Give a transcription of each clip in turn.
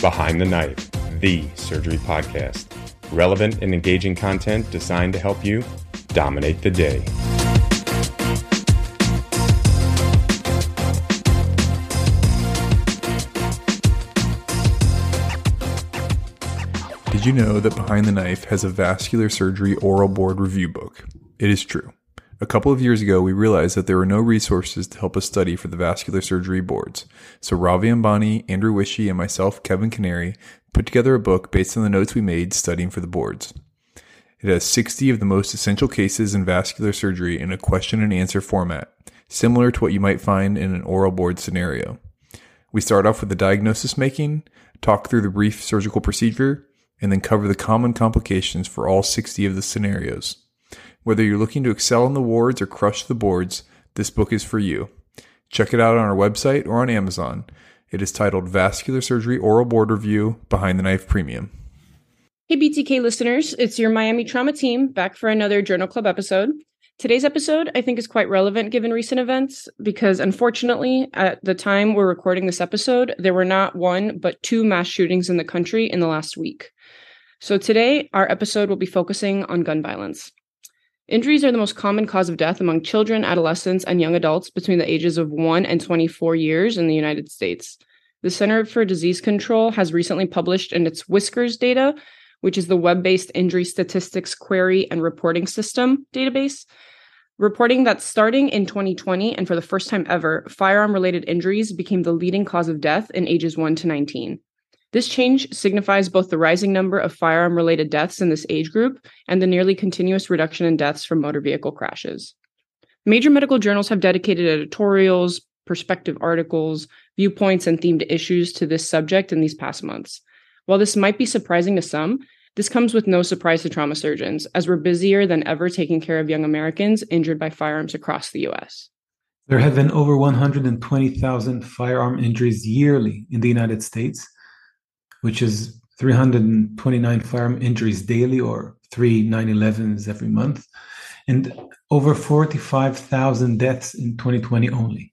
Behind the Knife, the surgery podcast. Relevant and engaging content designed to help you dominate the day. Did you know that Behind the Knife has a vascular surgery oral board review book? It is true. A couple of years ago, we realized that there were no resources to help us study for the vascular surgery boards. So Ravi Ambani, Andrew Wishy, and myself, Kevin Kniery, put together a book based on the notes we made studying for the boards. It has 60 of the most essential cases in vascular surgery in a question and answer format, similar to what you might find in an oral board scenario. We start off with the diagnosis making, talk through the brief surgical procedure, and then cover the common complications for all 60 of the scenarios. Whether you're looking to excel in the wards or crush the boards, this book is for you. Check it out on our website or on Amazon. It is titled Vascular Surgery Oral Board Review Behind the Knife Premium. Hey, BTK listeners, it's your Miami Trauma team back for another Journal Club episode. Today's episode, I think, is quite relevant given recent events because unfortunately, at the time we're recording this episode, there were not one, but two mass shootings in the country in the last week. So today, our episode will be focusing on gun violence. Injuries are the most common cause of death among children, adolescents, and young adults between the ages of 1 and 24 years in the United States. The Center for Disease Control has recently published in its WISQARS data, which is the web based injury statistics query and reporting system database, reporting that starting in 2020 and for the first time ever, firearm related injuries became the leading cause of death in ages 1 to 19. This change signifies both the rising number of firearm related deaths in this age group and the nearly continuous reduction in deaths from motor vehicle crashes. Major medical journals have dedicated editorials, perspective articles, viewpoints, and themed issues to this subject in these past months. While this might be surprising to some, this comes with no surprise to trauma surgeons, as we're busier than ever taking care of young Americans injured by firearms across the US. There have been over 120,000 firearm injuries yearly in the United States, which is 329 firearm injuries daily or three 9-11s every month, and over 45,000 deaths in 2020 only.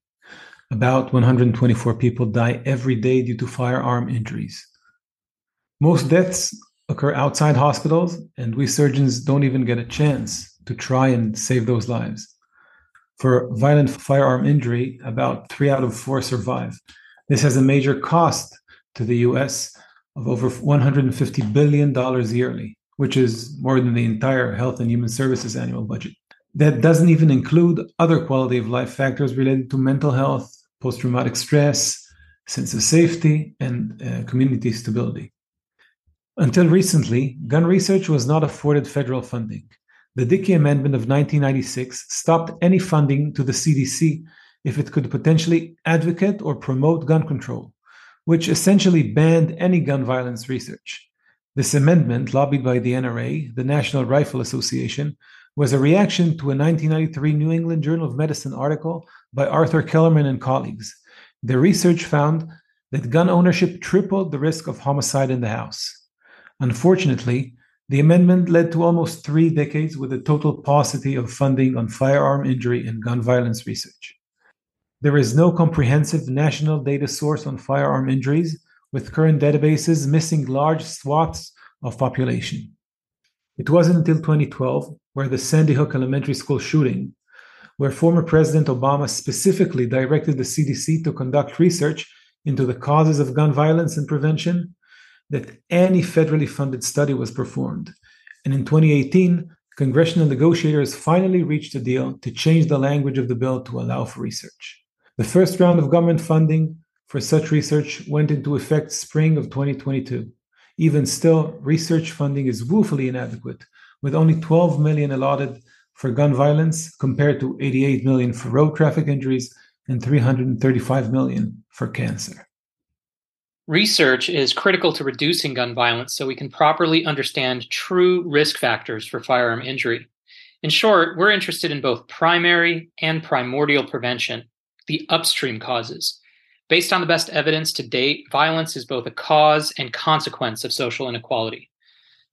About 124 people die every day due to firearm injuries. Most deaths occur outside hospitals, and we surgeons don't even get a chance to try and save those lives. For violent firearm injury, about three out of four survive. This has a major cost to the US of over $150 billion yearly, which is more than the entire Health and Human Services annual budget. That doesn't even include other quality of life factors related to mental health, post traumatic stress, sense of safety, and uh, community stability. Until recently, gun research was not afforded federal funding. The Dickey Amendment of 1996 stopped any funding to the CDC if it could potentially advocate or promote gun control which essentially banned any gun violence research. This amendment, lobbied by the NRA, the National Rifle Association, was a reaction to a 1993 New England Journal of Medicine article by Arthur Kellermann and colleagues. The research found that gun ownership tripled the risk of homicide in the house. Unfortunately, the amendment led to almost three decades with a total paucity of funding on firearm injury and gun violence research. There is no comprehensive national data source on firearm injuries, with current databases missing large swaths of population. It wasn't until 2012, where the Sandy Hook Elementary School shooting, where former President Obama specifically directed the CDC to conduct research into the causes of gun violence and prevention, that any federally funded study was performed. And in 2018, congressional negotiators finally reached a deal to change the language of the bill to allow for research. The first round of government funding for such research went into effect spring of 2022. Even still, research funding is woefully inadequate, with only 12 million allotted for gun violence compared to 88 million for road traffic injuries and 335 million for cancer. Research is critical to reducing gun violence so we can properly understand true risk factors for firearm injury. In short, we're interested in both primary and primordial prevention, the upstream causes. Based on the best evidence to date, violence is both a cause and consequence of social inequality.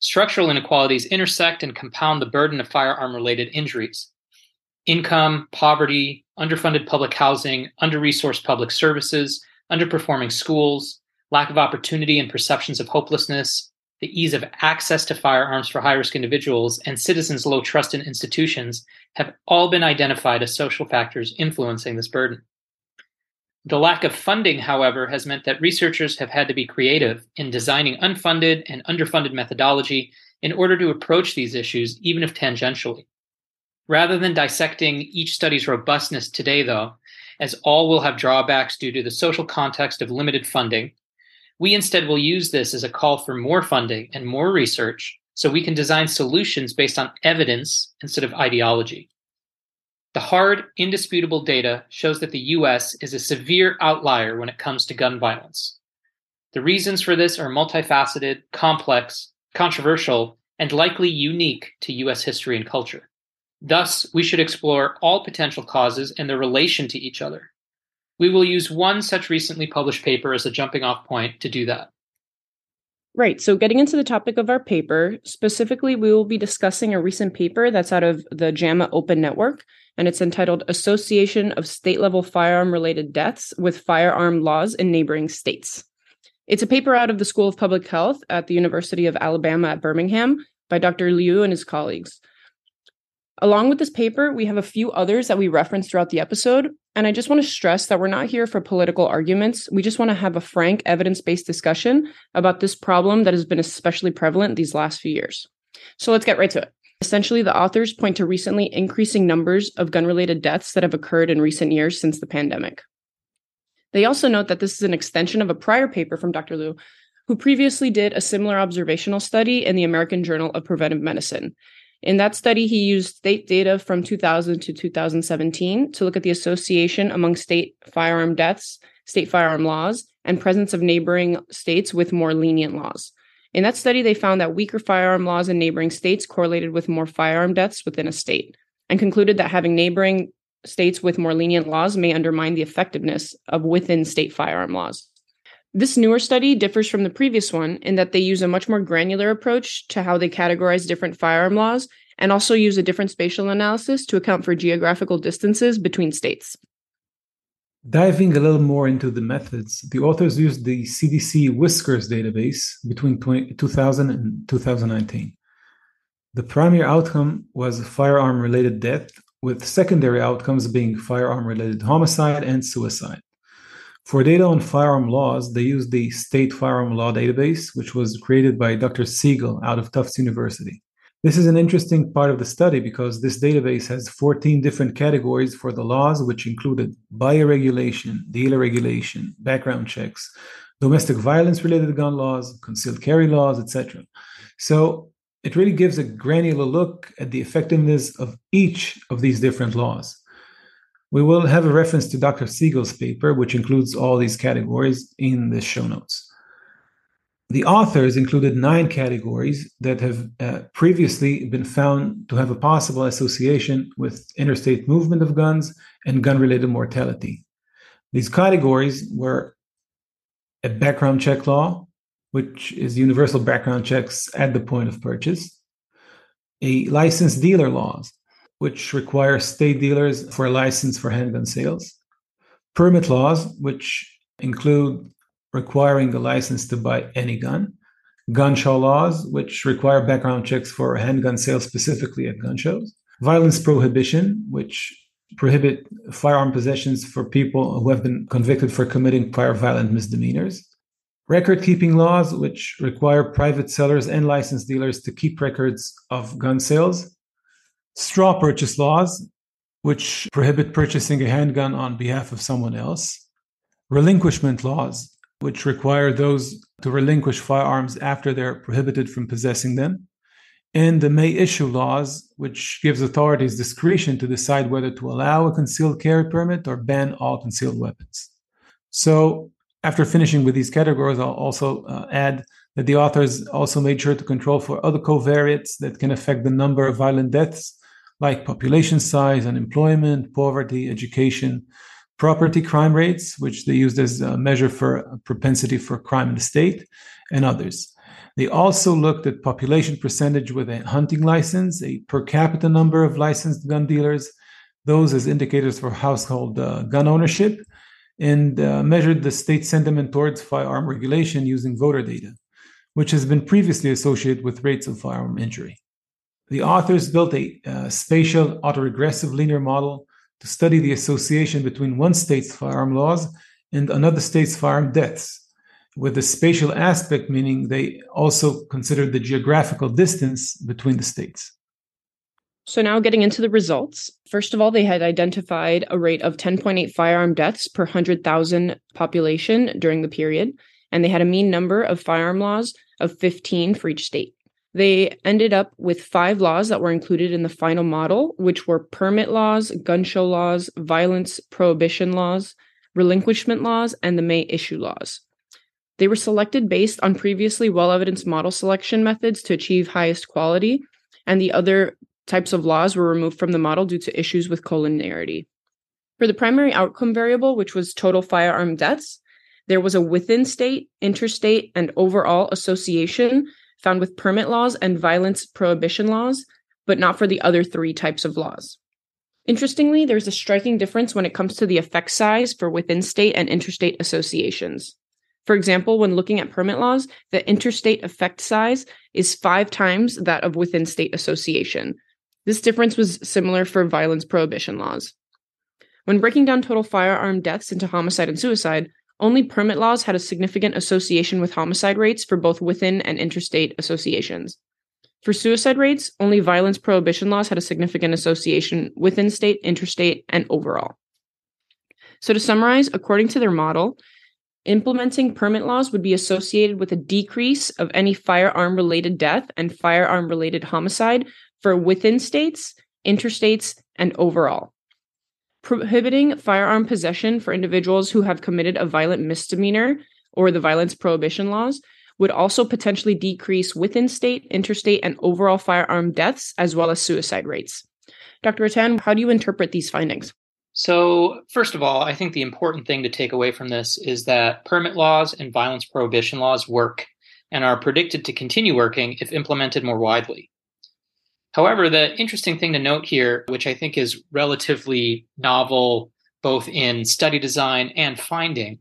Structural inequalities intersect and compound the burden of firearm related injuries. Income, poverty, underfunded public housing, under resourced public services, underperforming schools, lack of opportunity and perceptions of hopelessness, the ease of access to firearms for high risk individuals, and citizens' low trust in institutions have all been identified as social factors influencing this burden. The lack of funding, however, has meant that researchers have had to be creative in designing unfunded and underfunded methodology in order to approach these issues, even if tangentially. Rather than dissecting each study's robustness today, though, as all will have drawbacks due to the social context of limited funding, we instead will use this as a call for more funding and more research so we can design solutions based on evidence instead of ideology. The hard, indisputable data shows that the US is a severe outlier when it comes to gun violence. The reasons for this are multifaceted, complex, controversial, and likely unique to US history and culture. Thus, we should explore all potential causes and their relation to each other. We will use one such recently published paper as a jumping off point to do that. Right. So, getting into the topic of our paper, specifically, we will be discussing a recent paper that's out of the JAMA Open Network, and it's entitled Association of State Level Firearm Related Deaths with Firearm Laws in Neighboring States. It's a paper out of the School of Public Health at the University of Alabama at Birmingham by Dr. Liu and his colleagues. Along with this paper, we have a few others that we reference throughout the episode. And I just want to stress that we're not here for political arguments. We just want to have a frank, evidence based discussion about this problem that has been especially prevalent these last few years. So let's get right to it. Essentially, the authors point to recently increasing numbers of gun related deaths that have occurred in recent years since the pandemic. They also note that this is an extension of a prior paper from Dr. Liu, who previously did a similar observational study in the American Journal of Preventive Medicine. In that study, he used state data from 2000 to 2017 to look at the association among state firearm deaths, state firearm laws, and presence of neighboring states with more lenient laws. In that study, they found that weaker firearm laws in neighboring states correlated with more firearm deaths within a state, and concluded that having neighboring states with more lenient laws may undermine the effectiveness of within state firearm laws. This newer study differs from the previous one in that they use a much more granular approach to how they categorize different firearm laws and also use a different spatial analysis to account for geographical distances between states. Diving a little more into the methods, the authors used the CDC WISQARS database between 20, 2000 and 2019. The primary outcome was firearm related death, with secondary outcomes being firearm related homicide and suicide. For data on firearm laws, they used the State Firearm Law Database, which was created by Dr. Siegel out of Tufts University. This is an interesting part of the study because this database has 14 different categories for the laws, which included buyer regulation, dealer regulation, background checks, domestic violence related gun laws, concealed carry laws, etc. So it really gives a granular look at the effectiveness of each of these different laws. We will have a reference to Dr. Siegel's paper, which includes all these categories in the show notes. The authors included nine categories that have uh, previously been found to have a possible association with interstate movement of guns and gun related mortality. These categories were a background check law, which is universal background checks at the point of purchase, a licensed dealer laws, which require state dealers for a license for handgun sales, permit laws, which include requiring a license to buy any gun, gun show laws, which require background checks for handgun sales specifically at gun shows, violence prohibition, which prohibit firearm possessions for people who have been convicted for committing prior violent misdemeanors. Record keeping laws, which require private sellers and licensed dealers to keep records of gun sales straw purchase laws, which prohibit purchasing a handgun on behalf of someone else, relinquishment laws, which require those to relinquish firearms after they're prohibited from possessing them, and the may issue laws, which gives authorities discretion to decide whether to allow a concealed carry permit or ban all concealed weapons. So, after finishing with these categories, I'll also uh, add that the authors also made sure to control for other covariates that can affect the number of violent deaths, like population size, unemployment, poverty, education, property crime rates, which they used as a measure for propensity for crime in the state, and others. They also looked at population percentage with a hunting license, a per capita number of licensed gun dealers, those as indicators for household uh, gun ownership, and uh, measured the state sentiment towards firearm regulation using voter data, which has been previously associated with rates of firearm injury. The authors built a uh, spatial autoregressive linear model to study the association between one state's firearm laws and another state's firearm deaths with the spatial aspect, meaning they also considered the geographical distance between the states. So, now getting into the results. First of all, they had identified a rate of 10.8 firearm deaths per 100,000 population during the period, and they had a mean number of firearm laws of 15 for each state. They ended up with five laws that were included in the final model, which were permit laws, gun show laws, violence prohibition laws, relinquishment laws, and the May issue laws. They were selected based on previously well evidenced model selection methods to achieve highest quality, and the other types of laws were removed from the model due to issues with collinearity. For the primary outcome variable, which was total firearm deaths, there was a within state, interstate, and overall association found with permit laws and violence prohibition laws, but not for the other three types of laws. Interestingly, there's a striking difference when it comes to the effect size for within state and interstate associations. For example, when looking at permit laws, the interstate effect size is five times that of within state association. This difference was similar for violence prohibition laws. When breaking down total firearm deaths into homicide and suicide, only permit laws had a significant association with homicide rates for both within and interstate associations. For suicide rates, only violence prohibition laws had a significant association within state, interstate, and overall. So, to summarize, according to their model, Implementing permit laws would be associated with a decrease of any firearm related death and firearm related homicide for within states, interstates, and overall. Prohibiting firearm possession for individuals who have committed a violent misdemeanor or the violence prohibition laws would also potentially decrease within state, interstate, and overall firearm deaths as well as suicide rates. Dr. Rattan, how do you interpret these findings? So, first of all, I think the important thing to take away from this is that permit laws and violence prohibition laws work and are predicted to continue working if implemented more widely. However, the interesting thing to note here, which I think is relatively novel both in study design and finding,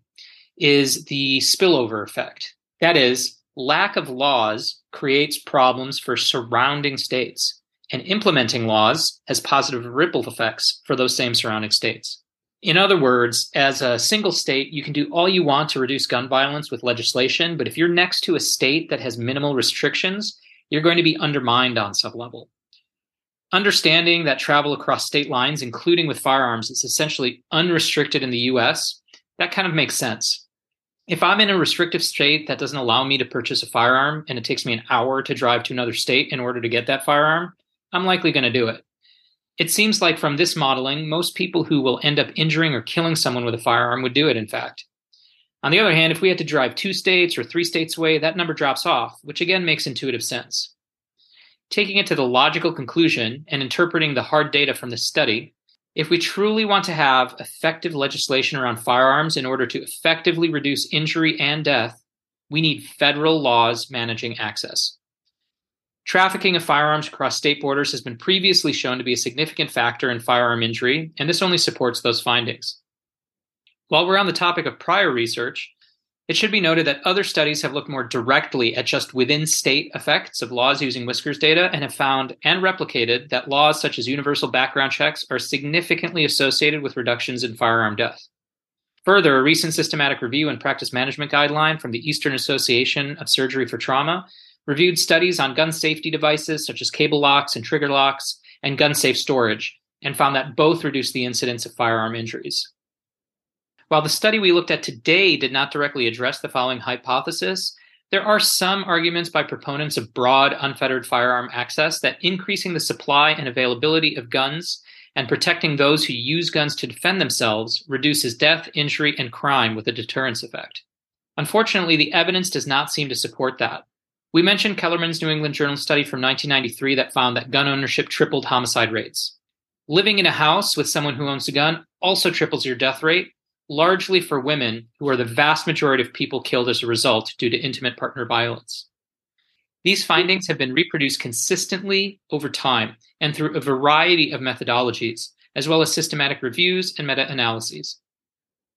is the spillover effect. That is, lack of laws creates problems for surrounding states and implementing laws has positive ripple effects for those same surrounding states. In other words, as a single state, you can do all you want to reduce gun violence with legislation, but if you're next to a state that has minimal restrictions, you're going to be undermined on some level. Understanding that travel across state lines, including with firearms, is essentially unrestricted in the US, that kind of makes sense. If I'm in a restrictive state that doesn't allow me to purchase a firearm and it takes me an hour to drive to another state in order to get that firearm, I'm likely going to do it. It seems like from this modeling, most people who will end up injuring or killing someone with a firearm would do it, in fact. On the other hand, if we had to drive two states or three states away, that number drops off, which again makes intuitive sense. Taking it to the logical conclusion and interpreting the hard data from the study, if we truly want to have effective legislation around firearms in order to effectively reduce injury and death, we need federal laws managing access. Trafficking of firearms across state borders has been previously shown to be a significant factor in firearm injury, and this only supports those findings. While we're on the topic of prior research, it should be noted that other studies have looked more directly at just within state effects of laws using WISQARS data and have found and replicated that laws such as universal background checks are significantly associated with reductions in firearm death. Further, a recent systematic review and practice management guideline from the Eastern Association of Surgery for Trauma reviewed studies on gun safety devices such as cable locks and trigger locks and gun safe storage, and found that both reduced the incidence of firearm injuries. While the study we looked at today did not directly address the following hypothesis, There are some arguments by proponents of broad, unfettered firearm access that increasing the supply and availability of guns and protecting those who use guns to defend themselves reduces death, injury, and crime with a deterrence effect. Unfortunately, the evidence does not seem to support that. We mentioned Kellermann's New England Journal study from 1993 that found that gun ownership tripled homicide rates. Living in a house with someone who owns a gun also triples your death rate, largely for women, who are the vast majority of people killed as a result due to intimate partner violence. These findings have been reproduced consistently over time and through a variety of methodologies, as well as systematic reviews and meta analyses.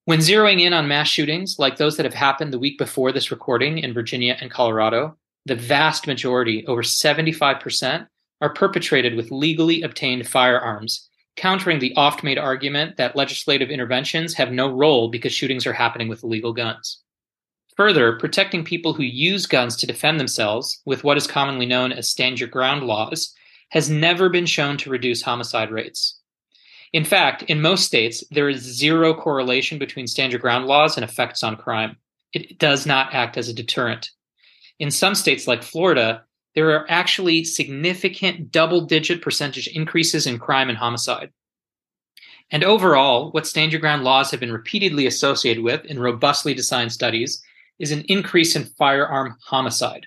When zeroing in on mass shootings like those that have happened the week before this recording in Virginia and Colorado, the vast majority, over 75%, are perpetrated with legally obtained firearms countering the oft made argument that legislative interventions have no role because shootings are happening with illegal guns. Further, protecting people who use guns to defend themselves with what is commonly known as stand your ground laws has never been shown to reduce homicide rates. In fact, in most states, there is zero correlation between stand your ground laws and effects on crime. It does not act as a deterrent. In some states like Florida, there are actually significant double digit percentage increases in crime and homicide. And overall, what stand your ground laws have been repeatedly associated with in robustly designed studies is an increase in firearm homicide.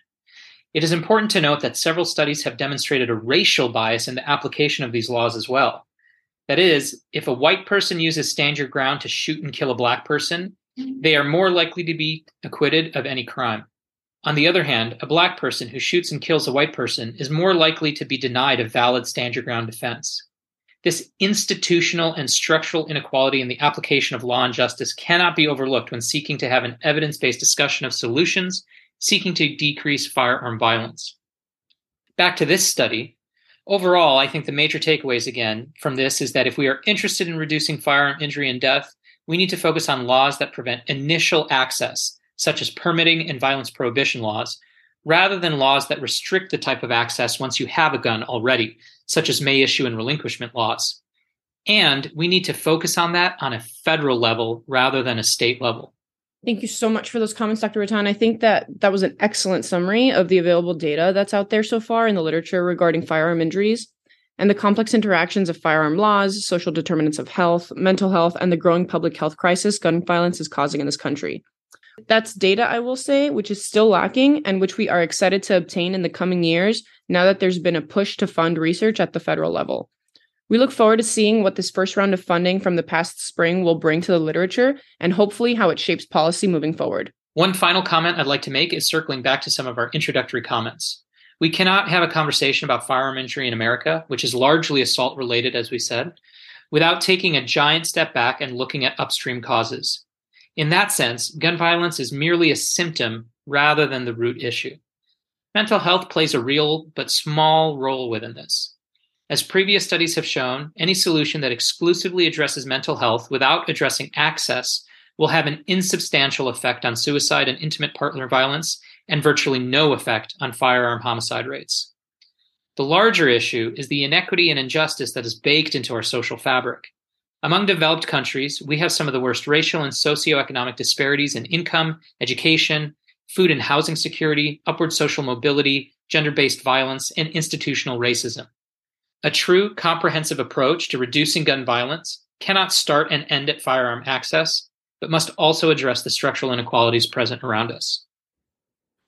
It is important to note that several studies have demonstrated a racial bias in the application of these laws as well. That is, if a white person uses stand your ground to shoot and kill a black person, they are more likely to be acquitted of any crime. On the other hand, a black person who shoots and kills a white person is more likely to be denied a valid stand your ground defense. This institutional and structural inequality in the application of law and justice cannot be overlooked when seeking to have an evidence based discussion of solutions seeking to decrease firearm violence. Back to this study. Overall, I think the major takeaways again from this is that if we are interested in reducing firearm injury and death, we need to focus on laws that prevent initial access such as permitting and violence prohibition laws, rather than laws that restrict the type of access once you have a gun already, such as may issue and relinquishment laws. And we need to focus on that on a federal level rather than a state level. Thank you so much for those comments, Dr. Rattan. I think that that was an excellent summary of the available data that's out there so far in the literature regarding firearm injuries and the complex interactions of firearm laws, social determinants of health, mental health, and the growing public health crisis gun violence is causing in this country. That's data, I will say, which is still lacking and which we are excited to obtain in the coming years now that there's been a push to fund research at the federal level. We look forward to seeing what this first round of funding from the past spring will bring to the literature and hopefully how it shapes policy moving forward. One final comment I'd like to make is circling back to some of our introductory comments. We cannot have a conversation about firearm injury in America, which is largely assault related, as we said, without taking a giant step back and looking at upstream causes. In that sense, gun violence is merely a symptom rather than the root issue. Mental health plays a real but small role within this. As previous studies have shown, any solution that exclusively addresses mental health without addressing access will have an insubstantial effect on suicide and intimate partner violence and virtually no effect on firearm homicide rates. The larger issue is the inequity and injustice that is baked into our social fabric. Among developed countries, we have some of the worst racial and socioeconomic disparities in income, education, food and housing security, upward social mobility, gender based violence, and institutional racism. A true comprehensive approach to reducing gun violence cannot start and end at firearm access, but must also address the structural inequalities present around us.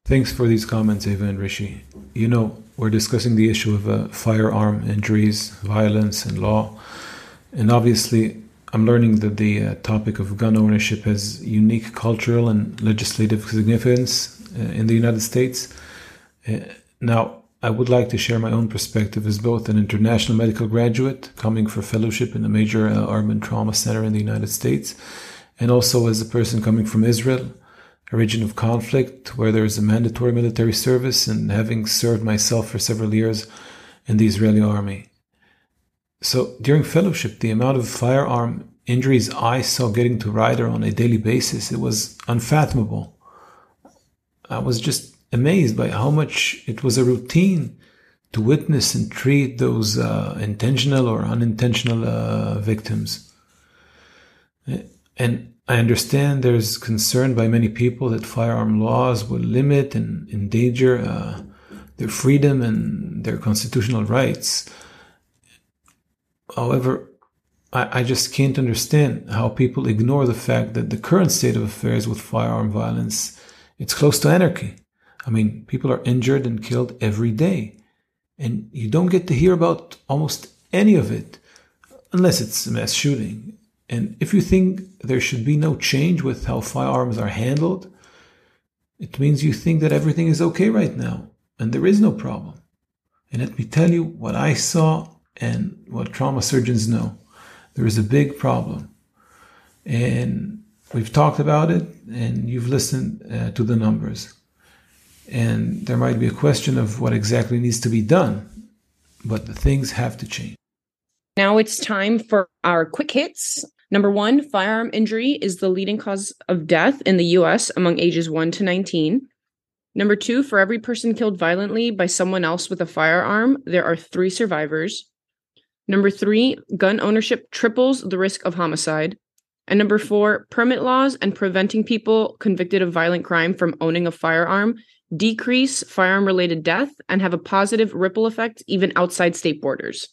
Thanks for these comments, Eva and Rishi. You know, we're discussing the issue of uh, firearm injuries, violence, and law. And obviously, I'm learning that the uh, topic of gun ownership has unique cultural and legislative significance uh, in the United States. Uh, now, I would like to share my own perspective as both an international medical graduate coming for fellowship in a major uh, urban trauma center in the United States, and also as a person coming from Israel, a region of conflict where there is a mandatory military service, and having served myself for several years in the Israeli army. So during fellowship, the amount of firearm injuries I saw getting to Ryder on a daily basis, it was unfathomable. I was just amazed by how much it was a routine to witness and treat those uh, intentional or unintentional uh, victims. And I understand there's concern by many people that firearm laws will limit and endanger uh, their freedom and their constitutional rights. However, I, I just can't understand how people ignore the fact that the current state of affairs with firearm violence it's close to anarchy. I mean, people are injured and killed every day. And you don't get to hear about almost any of it unless it's a mass shooting. And if you think there should be no change with how firearms are handled, it means you think that everything is okay right now and there is no problem. And let me tell you what I saw and what trauma surgeons know. There is a big problem. And we've talked about it and you've listened uh, to the numbers. And there might be a question of what exactly needs to be done, but the things have to change. Now it's time for our quick hits. Number one, firearm injury is the leading cause of death in the US among ages 1 to 19. Number two, for every person killed violently by someone else with a firearm, there are three survivors. Number three, gun ownership triples the risk of homicide. And number four, permit laws and preventing people convicted of violent crime from owning a firearm decrease firearm related death and have a positive ripple effect even outside state borders.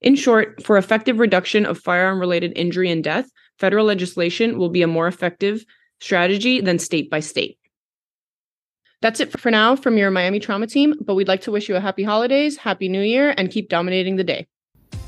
In short, for effective reduction of firearm related injury and death, federal legislation will be a more effective strategy than state by state. That's it for now from your Miami Trauma team, but we'd like to wish you a happy holidays, happy new year, and keep dominating the day.